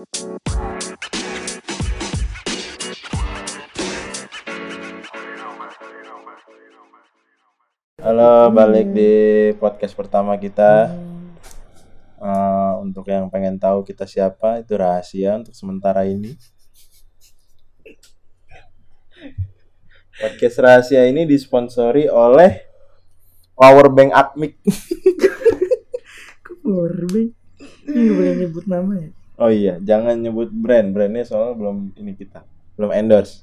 Halo, balik di podcast pertama kita. Eh, untuk yang pengen tahu kita siapa, itu rahasia untuk sementara ini. Podcast rahasia ini disponsori oleh Powerbank Akmik. Powerbank. Ini boleh nyebut nama ya. Oh iya, jangan nyebut brand. Brandnya soalnya belum ini kita, belum endorse.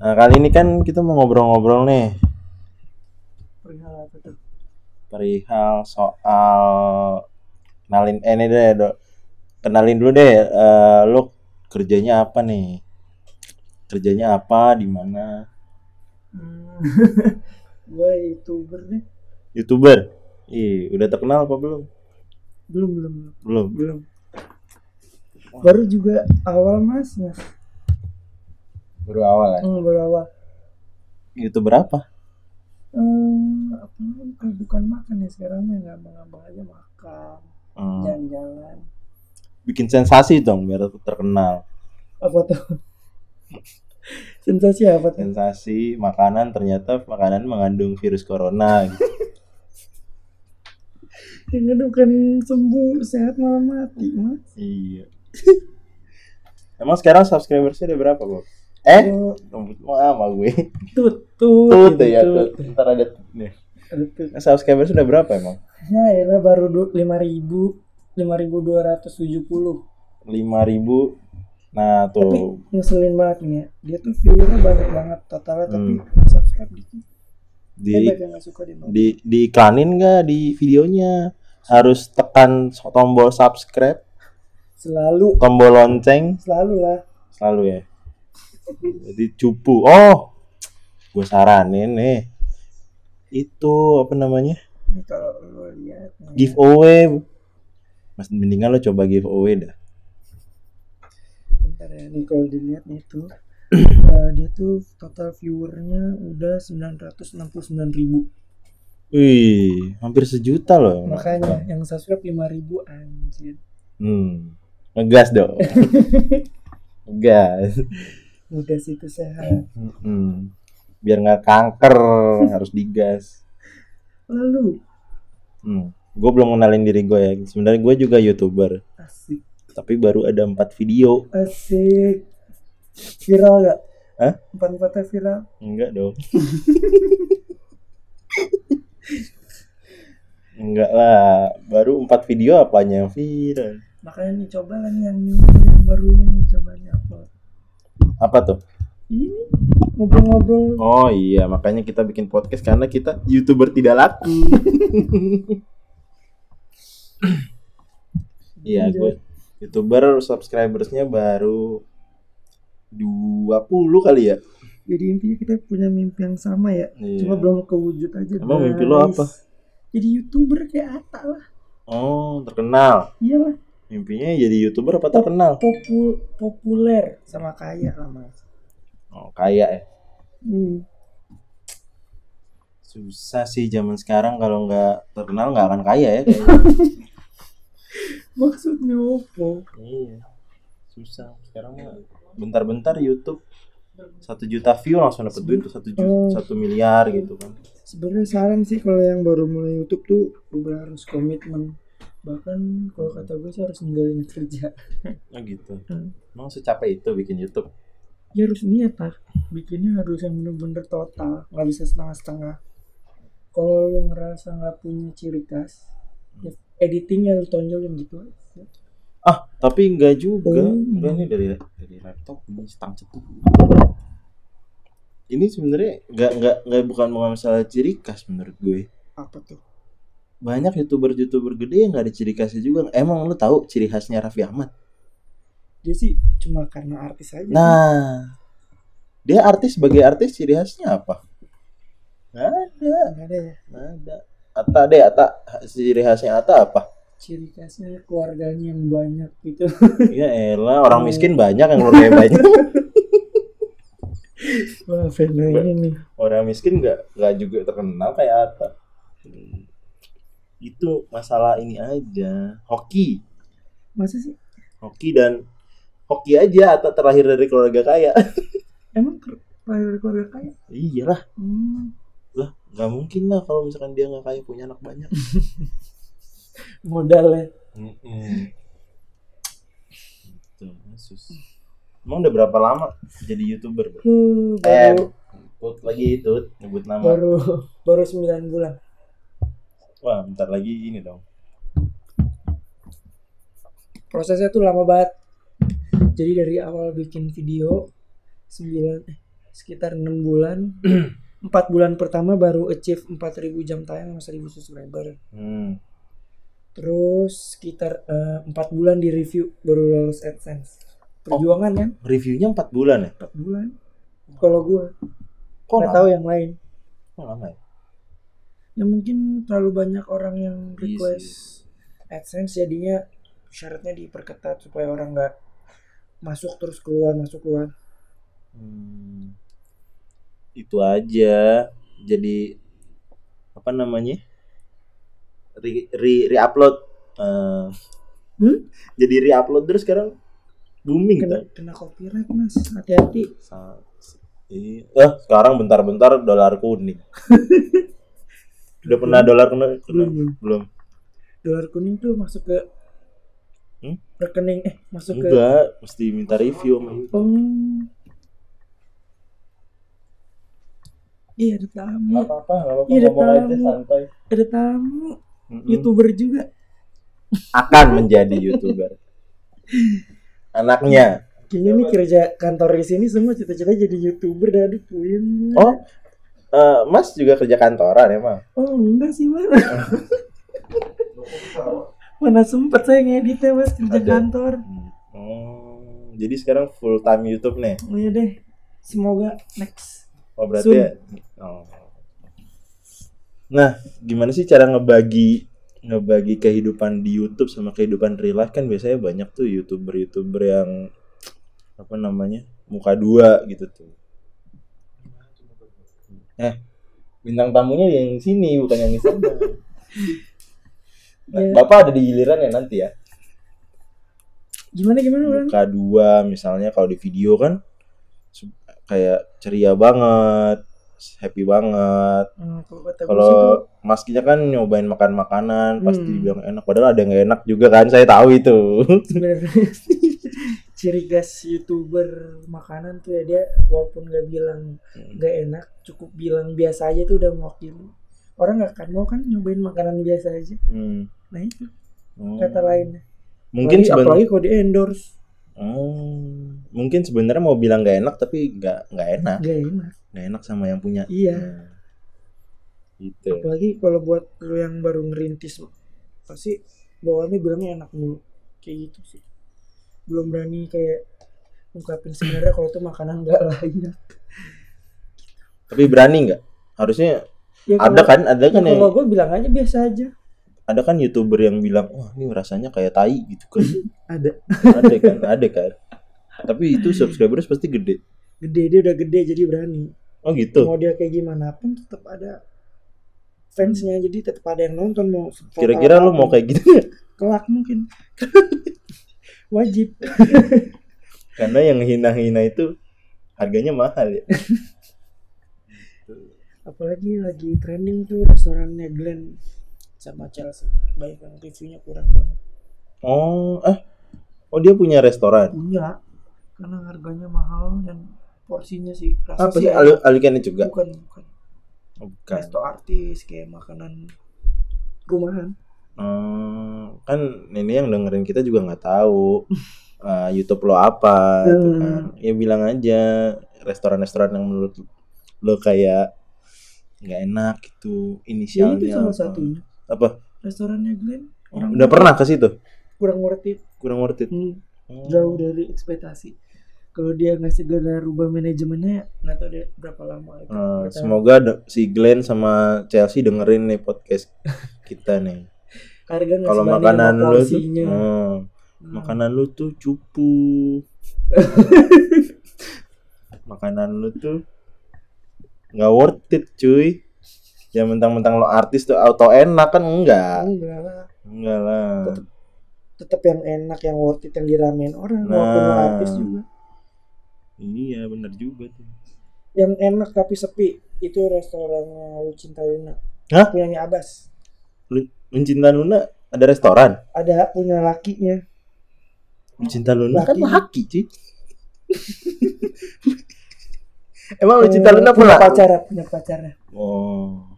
Nah, kali ini kan kita mau ngobrol-ngobrol nih Perihal apa tuh? perihal soal kenalin eh ini deh do, kenalin dulu deh eh, lu kerjanya apa nih kerjanya apa di mana Hmm. gue youtuber nih. youtuber ih udah terkenal apa belum Belum belum belum. belum. Baru juga awal mas mas. baru awal ya Hmm, baru awal. youtuber apa Hmm, apa? Bukan- bukan makan ya sekarang mah ngambang-ngambang aja makan, Hmm, jalan-jalan. bikin sensasi dong biar terkenal Apa tuh? Sensasi apa tuh? sensasi makanan ternyata makanan mengandung virus corona gitu. Yang ada bukan sembuh sehat malah mati mas. iya emang sekarang subscribersnya udah berapa Bob? eh Oh, rambut sama gue tut tut. Tut ya, tut. Ntar ada tut nih. Ada. Subscriber sudah berapa emang? Ya elah baru lima ribu lima ribu dua ratus tujuh puluh. 5000 Nah, Tapi tuh. ngeselin banget nih ya. Dia tuh viewernya banyak banget totalnya tapi Hmm. subscribe dikit. Di gak mau. di diiklanin nggak di videonya? Harus tekan tombol subscribe, Selalu tombol lonceng selalu lah. selalu ya. Jadi cupu. Oh. Gue saranin nih. Itu apa namanya? Ini kalau lo lihat nih. Giveaway. Mas mendingan lo coba giveaway dah. Bentar ya. Nih kalau dilihat nih tuh eh, dia tuh total viewernya udah 969 ribu. Wih, hampir sejuta loh. Makanya yang subscribe 5 ribu anjir. Hmm. Ngegas dong. Ngegas. Udah situ sehat. Mm-mm. Biar nggak kanker harus digas. Lalu Hmm. Gue belum kenalin diri gue ya. Sebenarnya gue juga youtuber, asik tapi baru ada empat video. asik viral gak? Hah? Empat empatnya viral. Enggak dong. Enggak lah. Baru empat video apanya yang viral? Makanya nih coba lah nih yang baru ini nih coba nih upload. Apa tuh? Ini ngobrol-ngobrol. Oh iya, makanya kita bikin podcast karena kita youtuber tidak laku. Iya, gue youtuber subscribersnya baru 20 kali ya. Jadi intinya kita punya mimpi yang sama ya. Iya. Cuma belum kewujud aja. Emang guys. mimpi lo apa? Jadi youtuber kayak Ata lah. Oh, terkenal. Iyalah. Mimpinya jadi youtuber apa terkenal? Popul populer sama kaya lah mas. Oh, kaya ya. Hmm. Susah sih zaman sekarang kalau nggak terkenal nggak akan kaya ya. Maksudnya apa? iya. Susah. Sekarang mah bentar-bentar YouTube satu juta view langsung dapet duit tuh satu juta satu miliar gitu kan. Sebenarnya saran sih kalau yang baru mulai YouTube tuh udah harus komitmen. Bahkan kalau kata gue sih harus ninggalin kerja. Oh gitu. Hmm. Emang secapek itu bikin YouTube. Ya harus niat lah. Bikinnya harus yang bener-bener total, nggak bisa setengah-setengah. Kalau lu ngerasa nggak punya ciri khas, ya editingnya lu tonjolin gitu. Ah, tapi enggak juga. Hmm. Enggak ini dari dari laptop ini stang cetuk. Ini sebenarnya enggak enggak enggak bukan bukan masalah ciri khas menurut gue. Apa tuh? Banyak youtuber-youtuber gede yang nggak ada ciri khasnya juga. Emang lu tahu ciri khasnya Raffi Ahmad? Dia sih cuma karena artis aja. Nah, dia artis sebagai artis ciri khasnya apa? Nggak ada, nggak ada ya. nggak ada. Ata deh, Ata ciri khasnya Ata apa? Ciri khasnya keluarganya yang banyak gitu. Ya elah, orang miskin banyak yang keluarganya banyak. Wah, fenomena ini orang miskin nggak nggak juga terkenal kayak Atta itu masalah ini aja hoki Masa sih? hoki dan hoki aja atau terlahir dari keluarga kaya emang ter- lahir dari keluarga kaya iyalah hmm. lah nggak mungkin lah kalau misalkan dia nggak kaya punya anak banyak modalnya Gitu, Yesus. Emang udah berapa lama jadi youtuber? Bro? Hmm, Eh, baru tut lagi itu nyebut nama. baru baru 9 bulan Wah, bentar lagi ini dong. prosesnya tuh lama banget jadi dari awal bikin video 9 eh, sekitar 6 bulan 4 bulan pertama baru achieve 4000 jam tayang sama 1000 subscriber Hmm. Terus sekitar eh, 4 bulan di review baru lolos AdSense perjuangan kan Reviewnya 4 bulan ya? 4 bulan kalau gua Kok nggak tahu yang lain Kok lama ya? ya mungkin terlalu banyak orang yang Iya request sih. AdSense jadinya syaratnya diperketat supaya orang nggak masuk terus keluar masuk keluar Hmm. Itu aja. Jadi apa namanya? Re, re, re-upload. Eh, Hmm? Jadi re-upload terus sekarang booming kena kan? kena copyright mas hati-hati Iya. Eh, sekarang bentar-bentar dolar kuning. Udah pernah dolar kena, kena- belum belum belum? dolar kuning tuh masuk ke Hmm? rekening eh masuk ke Enggak, mesti minta review sama oh iya ada tamu Gak apa-apa, gak apa-apa Iya, ada ngomong aja tamu. santai. ada tamu Mm-mm. youtuber juga Akan menjadi YouTuber. Anaknya. kayaknya nih kerja kantor di sini semua cita-cita jadi youtuber dah aduh puyeng Oh, eh, Mas juga kerja kantoran emang? oh enggak sih mas mana sempet saya ngeditnya mas kerja Ada. kantor Oh, jadi sekarang full time YouTube nih. oh iya deh semoga next Oh, berarti Soon. ya. Oh. Nah, gimana sih cara ngebagi ngebagi kehidupan di YouTube sama kehidupan real life kan biasanya banyak tuh youtuber-youtuber yang apa namanya muka dua gitu tuh. Eh, bintang tamunya yang sini bukan yang di sana. Nah, Ya. Bapak ada di giliran ya nanti ya. gimana gimana Muka dua misalnya kalau di video kan kayak ceria banget, happy banget. Hmm, kalau maskinya kan nyobain makan makanan pasti Hmm. dibilang enak padahal ada yang nggak enak juga kan saya tahu itu. ciri khas youtuber makanan tuh ya dia walaupun nggak bilang nggak enak cukup bilang biasa aja tuh udah mewakili orang nggak akan mau kan nyobain makanan biasa aja Hmm. nah itu Hmm. kata lainnya Mungkin apalagi, apalagi kalau di endorse Oh. Mungkin sebenarnya mau bilang nggak enak tapi nggak nggak enak, nggak enak nggak enak sama yang punya. iya Hmm. Gitu. apalagi kalau buat lu yang baru ngerintis pasti bawaannya bilangnya enak mulu kayak gitu sih belum berani kayak ungkapin sebenarnya kalau itu makanan nggak layak Tapi berani nggak? Harusnya ya, ada kalau- kan, ada ya kan yang kalau gue bilang aja biasa aja ada kan youtuber yang bilang wah ini rasanya kayak tai gitu kan. ada ada kan, ada kan. Tapi itu subscribers pasti gede. gede dia udah gede jadi berani Oh gitu. mau dia kayak gimana pun tetap ada fansnya jadi tetap ada yang nonton mau Kira-kira lu apa pun. mau kayak gitu nggak? kelak mungkin wajib Karena yang hina-hina itu harganya mahal ya. apalagi lagi trending tuh restorannya Glenn sama Chelsea baik yang reviewnya kurang banget Oh, eh. Oh dia punya restoran. punya karena harganya mahal dan porsinya sih rasa Apa sih sih enak. Al Alikane juga? bukan bukan Oh, bukan. resto artis kayak makanan rumahan Hmm, kan ini yang dengerin kita juga nggak tahu eh, YouTube lo apa, gitu Hmm. kan. Ya bilang aja restoran-restoran yang menurut lo kayak nggak enak gitu ya inisialnya. itu salah satunya Apa? restorannya Glenn kurang Udah pernah ke situ? kurang worth it Kurang worth it. Hmm, Oh. jauh dari ekspektasi kalau dia nggak segera rubah manajemennya nggak tahu deh berapa lama itu Nggak tahu. semoga si Glenn sama Chelsea dengerin nih podcast kita nih. harga Kalau makanan lu tuh, hmm, Hmm. makanan lu tuh cupu. makanan lu tuh nggak worth it cuy. Ya mentang-mentang lo artis tuh auto enak kan enggak. enggak lah Enggak lah. Tetep. tetap yang enak yang worth it yang diramein orang walaupun lo Nah. artis juga Iya bener juga tuh. yang enak tapi sepi itu restorannya Lucinta Luna Hah? punyanya Abbas Lu, Cinta Luna ada restoran? ada punya lakinya Cinta Luna kan Laki. laki cuy. Emang Cinta Eh, Luna punya pula? pacara punya pacarnya Oh.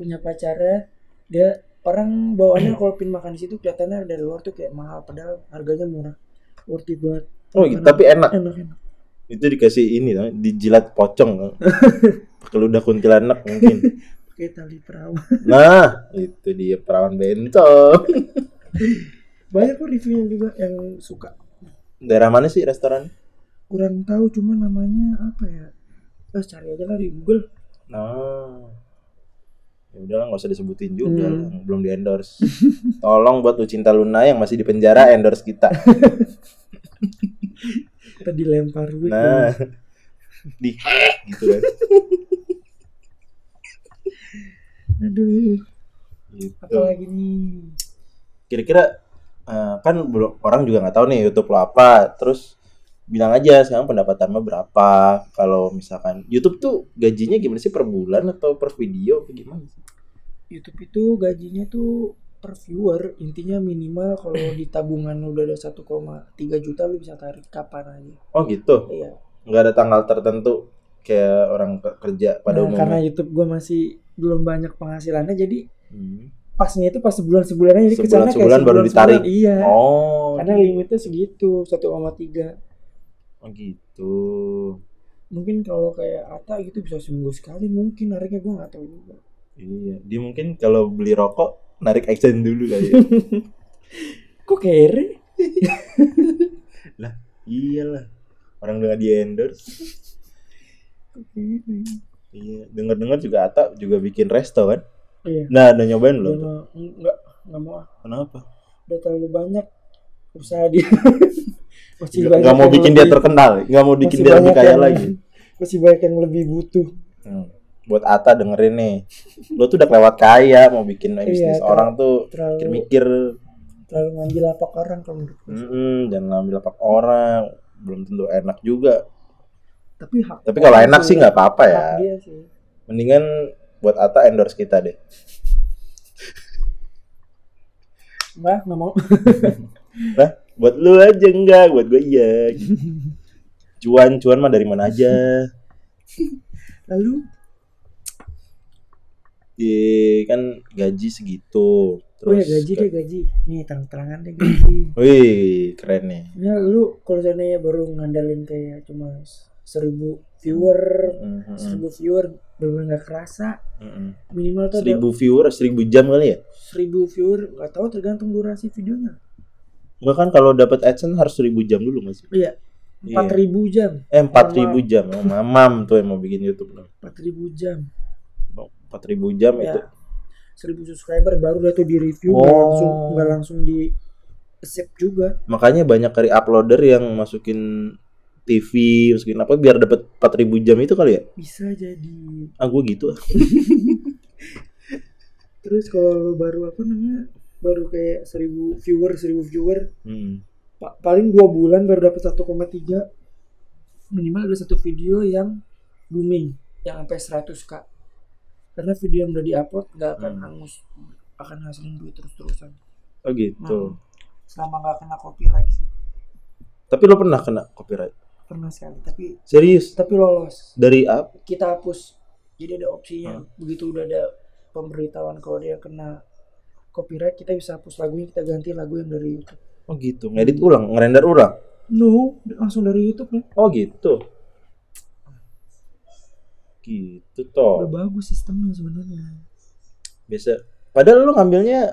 Punya pacarnya dia orang bawaannya kalau pin makan di situ kelihatannya dari luar tuh kayak mahal padahal harganya murah worth it banget Oh gitu, Makanan tapi enak. enak enak Itu dikasih ini tau, dijilat pocong. Pakai ludah kuntilanak mungkin. kayak tali perahu Nah, itu dia perawan bencong. banyak kok reviewnya juga yang suka Daerah mana sih restoran? kurang tahu cuma namanya apa ya eh cari aja lah di Google Nah. Ya udahlah nggak usah disebutin juga Hmm. belum di endorse. Tolong buat Lucinta Luna yang masih di penjara endorse kita. kita dilempar gitu Nah, di gitu kan. aduh Gitu. apalagi nih Kira-kira eh, kan belum orang juga nggak tahu nih YouTube lo apa. Terus bilang aja sekarang pendapatan lo berapa. Kalau misalkan YouTube tuh gajinya gimana sih per bulan atau per video atau gimana sih? YouTube itu gajinya tuh per viewer intinya minimal kalau di tabungan lu udah ada 1,3 juta lu bisa tarik kapan aja Oh gitu. iya Nggak ada tanggal tertentu kayak orang ke- kerja pada Nah, karena umumnya. YouTube gua masih belum banyak penghasilannya jadi Hmm. pasnya itu pas sebulan sebulannya jadi Sebulan- ke sana kayak sebulan baru ditarik. iya Oh. karena gitu. limitnya segitu 1,3 Oh gitu. mungkin kalau kayak Ata gitu bisa seminggu sekali mungkin nariknya gua nggak tahu juga Iya, dia mungkin kalau beli rokok narik action dulu kali ya. kok kere Iyalah. Orang udah di endorse. Iya, denger-dengar juga Ata juga bikin resto kan? iya Nah, udah nyobain Dia belum? mah nggak nggak mau ah. Kenapa? udah terlalu banyak usaha dia masih Nggak nggak mau bikin dia lebih- terkenal, nggak mau bikin dia lebih kaya yang- lagi. masih banyak yang lebih butuh Hmm. Buat Ata dengerin nih, lo tuh udah kelewat kaya, mau bikin bisnis Iya, orang tuh mikir-mikir, terlalu ngambil lapak orang kalau menurut gue. mm jangan ngambil lapak orang, belum tentu enak juga. tapi hak Tapi kalau enak sih nggak apa-apa ya. dia sih Mendingan buat Ata endorse kita deh. Mbak nggak mau Lah, buat lu aja enggak, buat gue iya. Cuan, cuan mah dari mana aja. lalu Iya, kan gaji segitu. oh ya gaji deh gaji nih terang-terangan deh gaji Wih, keren nih. ya lu kalau seandainya baru ngandalin kayak cuma seribu viewer Mhm, seribu viewer bener nggak kerasa mhm. minimal tuh ada Seribu viewer, seribu jam kali ya? seribu viewer nggak tahu tergantung durasi videonya Enggak kan kalau dapat AdSense harus seribu jam dulu masih. iya empat Iya. ribu jam Eh, empat ribu jam. Oh, mamam tuh yang mau bikin YouTube empat ribu jam Empat ribu jam ya itu. seribu subscriber baru udah tuh di review Oh. langsung nggak langsung di accept juga Makanya banyak kali uploader yang masukin TV, masukin apa biar dapat 4000 jam itu kali ya? bisa jadi Ah, gue gitu. terus kalau baru apa namanya baru kayak seribu viewer seribu viewer Hmm. pa- paling dua bulan baru dapat 1,3 minimal ada satu video yang booming yang sampai 100 k karena video yang udah diupload nggak akan Hmm. hangus akan hasilin duit terus terusan Oh gitu. Hmm. selama nggak kena copyright sih Tapi lo pernah kena copyright? pernah sekali tapi Serius? tapi lolos Dari apa? kita hapus jadi ada opsinya Hmm. begitu udah ada pemberitahuan kalau dia kena copyright kita bisa hapus lagunya kita ganti lagu yang dari YouTube Oh gitu. Ngedit ulang, ngerender ulang. no langsung dari YouTube nih Oh gitu. Gitu toh. udah bagus sistemnya sebenarnya Biasa. Padahal lo ngambilnya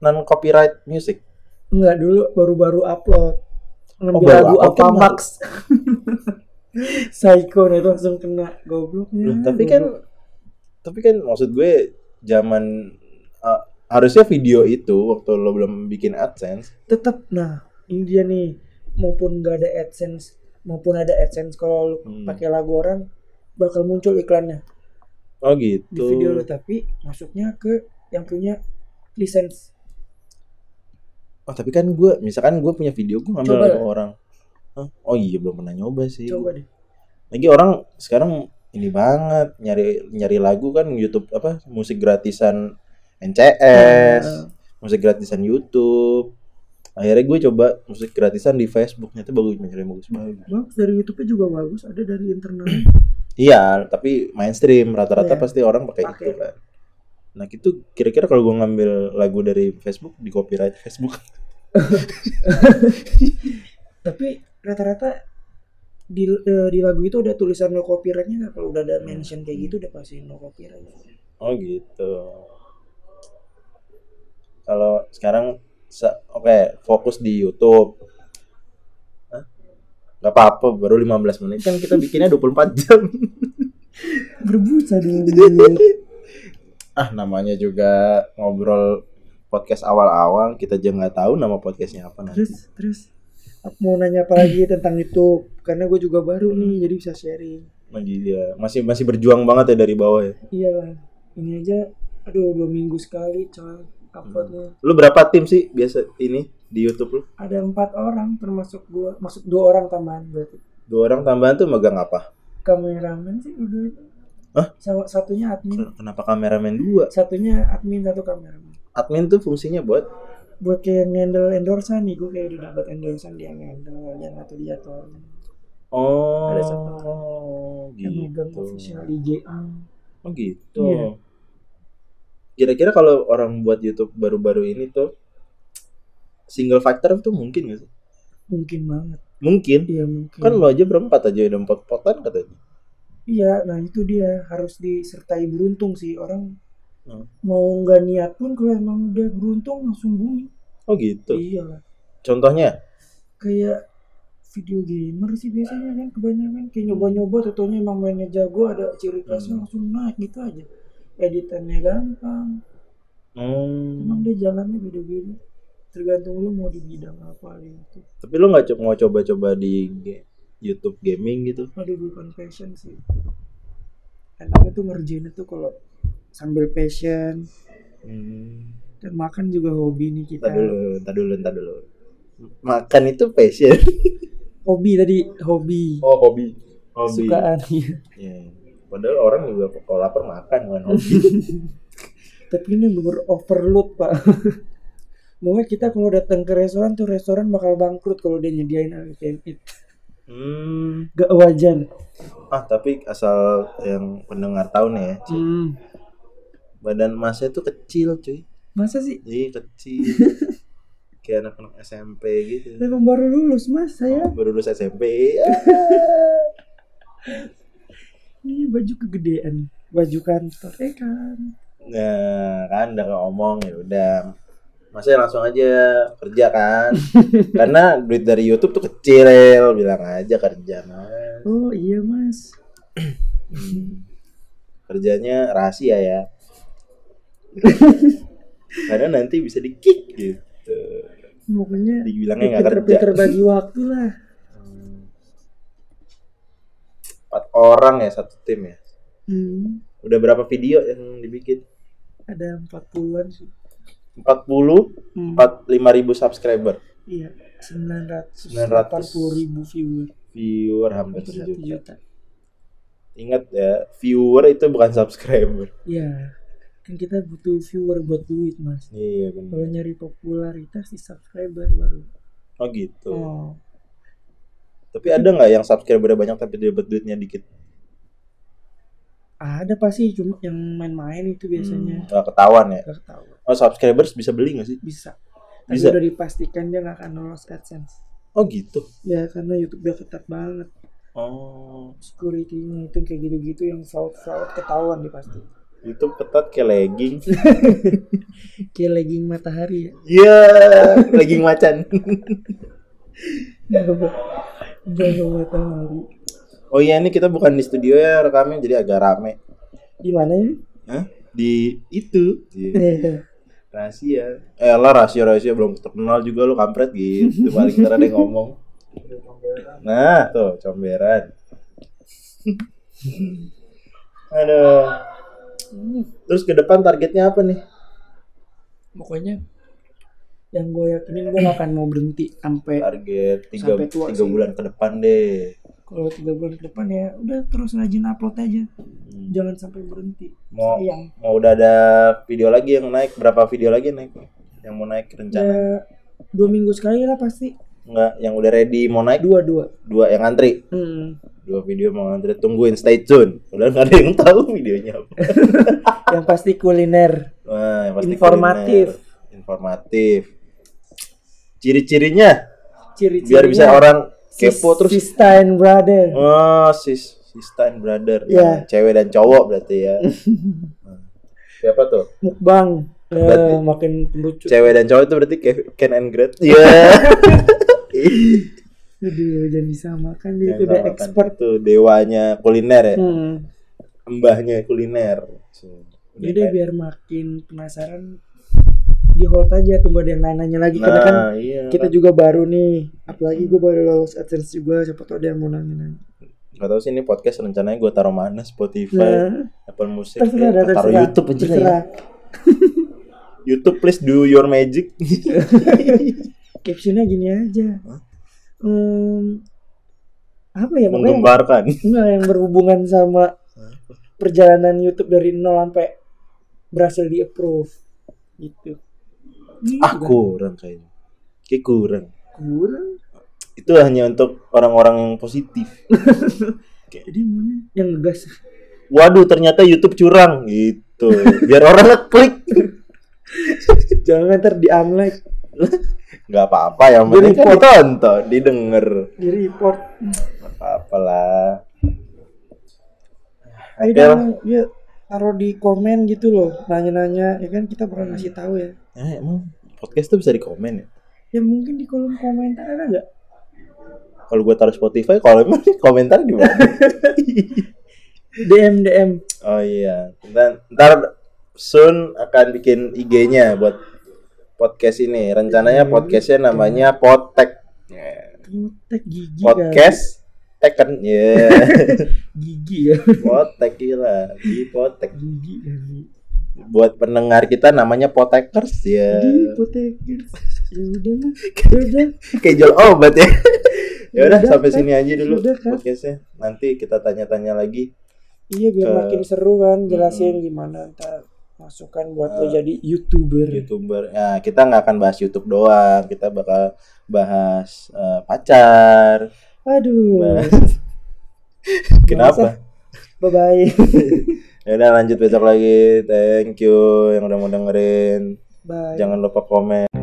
non copyright music. Enggak dulu baru-baru upload ngambil baru lagu apa Max Psycho nah itu langsung kena gobloknya Loh, tapi kan tapi kan maksud gue zaman uh, harusnya video itu waktu lo belum bikin AdSense. tetap nah ini dia nih maupun nggak ada AdSense maupun ada AdSense kalau Hmm. pakai lagu orang bakal muncul iklannya Oh di gitu. video lu tapi masuknya ke yang punya lisensi Oh tapi kan gue, misalkan gue punya video gue ngambil Coba lagu lah. orang. Hah? Oh iya belum pernah nyoba sih. coba deh Lagi orang sekarang ini banget nyari nyari lagu kan YouTube apa musik gratisan NCS, Nah, musik gratisan YouTube. Akhirnya gue coba musik gratisan di Facebook, ternyata bagus mencari bagus bagus. bagus dari YouTube-nya juga bagus ada dari internal Iya, tapi mainstream rata-rata Iya. pasti orang pakai itu kan. Nah gitu kira-kira kalau gue ngambil lagu dari Facebook di copyright Facebook. tapi rata-rata di eh, di lagu itu ada tulisan no copyrightnya nggak kalau udah ada mention kayak gitu udah pasti no copyright Oh gitu. Kalau sekarang oke fokus di YouTube. Hah? Gak apa-apa baru 15 menit kan kita bikinnya 24 jam. berbusa dong ah namanya juga ngobrol podcast awal-awal kita aja nggak tahu nama podcastnya apa nanti. terus terus aku mau nanya apa lagi tentang YouTube karena gue juga baru nih jadi bisa sharing Lagi dia masih masih berjuang banget ya dari bawah ya. iyalah ini aja aduh dua minggu sekali coy uploadnya Lu berapa tim sih biasa ini di YouTube lu? ada empat orang termasuk gua maksud dua orang tambahan berarti Dua orang tambahan tuh megang apa? kameramen sih udah Hah? sama satunya admin Kenapa kameramen dua? satunya admin satu kameramen Admin tuh fungsinya buat buat kayak handle endorsean nih gue kayak udah dapat endorsean dia handle yang atau dia tuh Oh, Ada satu. yang megang official IG Oh gitu. Iya. Kira-kira kalau orang buat YouTube baru-baru ini tuh single factor tuh mungkin gak sih? mungkin banget Mungkin. iya mungkin Kan lo aja berempat aja udah empat potan katanya. iya nah itu dia harus disertai beruntung sih orang Hmm. mau nggak niat pun kalau emang udah beruntung langsung booming Oh gitu. iyalah Contohnya? kayak video gamer sih biasanya kan kebanyakan kayak nyoba-nyoba tentunya emang mainnya jago ada ciri khasnya Hmm. langsung naik gitu aja editannya gampang Hmm. emang dia jalannya beda-beda tergantung lu mau di bidang apa gitu Tapi lo nggak co- mau coba-coba di YouTube gaming gitu? aduh bukan passion sih enaknya tuh ngerjain itu kalau sambil passion Hmm. dan makan juga hobi nih kita Ntar dulu, ntar dulu, ntar dulu. Makan itu passion. hobi tadi hobi Oh hobi. Hobi. sukaan iya. Ya. Padahal orang juga kalau lapar makan bukan hobi. tapi ini bener overload pak Mungkin kita kalau datang ke restoran tuh restoran bakal bangkrut kalau dia nyediain all you can eat. hmm. Gak wajar. Ah tapi asal yang pendengar tahu nih ya, Ci. Hmm. badan masnya tuh kecil cuy. Masa sih? Iya kecil. Kayak anak-anak SMP gitu. Memang baru lulus mas saya. Baru lulus SMP. Ya. Ini baju kegedean. Baju kantor. Eh kan. Nah, kan udah ngomong ya udah. Masnya langsung aja kerja kan. Karena duit dari YouTube tuh kecil, bilang aja kerja mas. Oh iya mas. Hmm. Kerjanya rahasia ya. Karena nanti bisa di kick gitu. Pokoknya Dibilangnya nggak kerja. pinter-pinter bagi waktu lah. Hmm. Empat orang ya satu tim ya. Hmm. Udah berapa video yang dibikin? Ada 40-an sih. 40 Hmm. 4 ribu subscriber. Iya. 900 900. 80 ribu viewer. Viewer hampir satu sejuta. juta. Ingat ya, viewer itu bukan subscriber. Iya. Kan kita butuh viewer buat duit mas. Iya Kalau benar. nyari popularitas di subscriber baru. Oh gitu. Oh. Tapi ada nggak yang subscribernya banyak tapi dia dapat duitnya dikit? Ada pasti cuma yang main-main itu biasanya. Hmm, nggak ketahuan ya. Gak ketahuan. Oh subscribers bisa beli nggak sih? Bisa. Tapi Bisa. udah dipastikan dia gak akan lolos AdSense. Oh gitu. Ya karena YouTube dia ketat banget. Oh Security-nya itu kayak gitu-gitu yang fraud-fraud ketahuan dia pasti. YouTube ketat kayak legging. Kayak legging matahari ya. Iya, legging macan. Oh iya ini kita bukan di studio ya rekamnya jadi agak rame. Di mana ini? Hah? Di itu. Iya. Eh, Rahasia. Eh lah rahasia rahasia belum terkenal juga lo kampret gitu. Paling ntar ada yang ngomong. Nah tuh comberan. Aduh. Terus ke depan targetnya apa nih? Pokoknya yang gue yakinin gue gak akan mau berhenti sampai target tiga, Sampai tua tiga sih. bulan ke depan deh. Kalau tiga bulan ke depan ya udah terus rajin upload aja. Hmm. jangan sampai berhenti. Mau sayang. mau udah ada video lagi yang naik? Berapa video lagi naik? Yang mau naik rencana? Ya dua minggu sekali lah pasti. Enggak yang udah ready mau naik? Dua dua dua yang antri? Hmm. dua video mau antri tungguin stay tune. Udah nggak ada yang tahu videonya apa. Yang pasti kuliner. Wah, yang pasti Informatif. kuliner. informatif ciri-cirinya? Ciri-cirinya biar bisa orang kepo terus. Sista and brother. Oh sis Sista and brother. Iya. cewek dan cowok berarti ya. Nah, siapa tuh? Mukbang Eh, Berarti- makin lucu. cewek dan cowok itu berarti Ken and Gret. Iya. Aduh, jangan disamakan dia itu udah kan expert. Itu dewanya kuliner ya? Hmm. mbahnya kuliner. Jadi biar makin penasaran di hold aja tunggu ada yang nanya-nanya lagi. Karena kan nah iya kita juga baru nih. Apalagi gue baru lolos AdSense juga siapa tahu ada yang mau nanya-nanya. Gak tau sih ini podcast rencananya gue taruh mana Spotify, nah Apple Music, terserah ya, dah, taruh terserah. YouTube aja ya. terserah. YouTube please do your magic. captionnya gini aja. Hah? Hmm, apa ya Menggembarkan. enggak yang berhubungan sama perjalanan YouTube dari nol sampai berhasil di approve Gitu Ah kan. kurang kayaknya. Kayak kurang. kurang Itu hanya untuk orang-orang yang positif. jadi maunya yang ngegas Waduh ternyata YouTube curang gitu. Biar orang ngeklik. jangan ntar di unlike Gak apa-apa yang penting kan ditonton, didengar. di report apa-apa lah. ayo dong ya taruh di komen gitu loh nanya-nanya ya kan kita bakal ngasih tahu ya Eh, emang podcast tuh bisa di komen ya? ya mungkin di kolom komentar ada nggak Kalau gue taruh Spotify, kalau emang komentar gimana? DM DM Oh iya, ntar, ntar soon akan bikin IG-nya buat podcast ini. Rencananya podcastnya namanya Potek. Potek gigi kan Podcast Teken, ya. gigi ya Potek gila, di Potek. gigi ya Buat pendengar kita namanya Potekers ya. di potek ya udah lah ya udah Kayak jual obat ya. ya udah sampai kan? sini aja dulu Udah, kan? podcastnya. Nanti kita tanya-tanya lagi. iya biar Ke- makin seru kan jelasin gimana ntar masukan buat lo jadi youtuber youtuber ya kita nggak akan bahas YouTube doang kita bakal bahas eh, pacar aduh bahas kenapa bye bye ya udah lanjut besok lagi. Thank you yang udah mau dengerin. Bye. Jangan lupa komen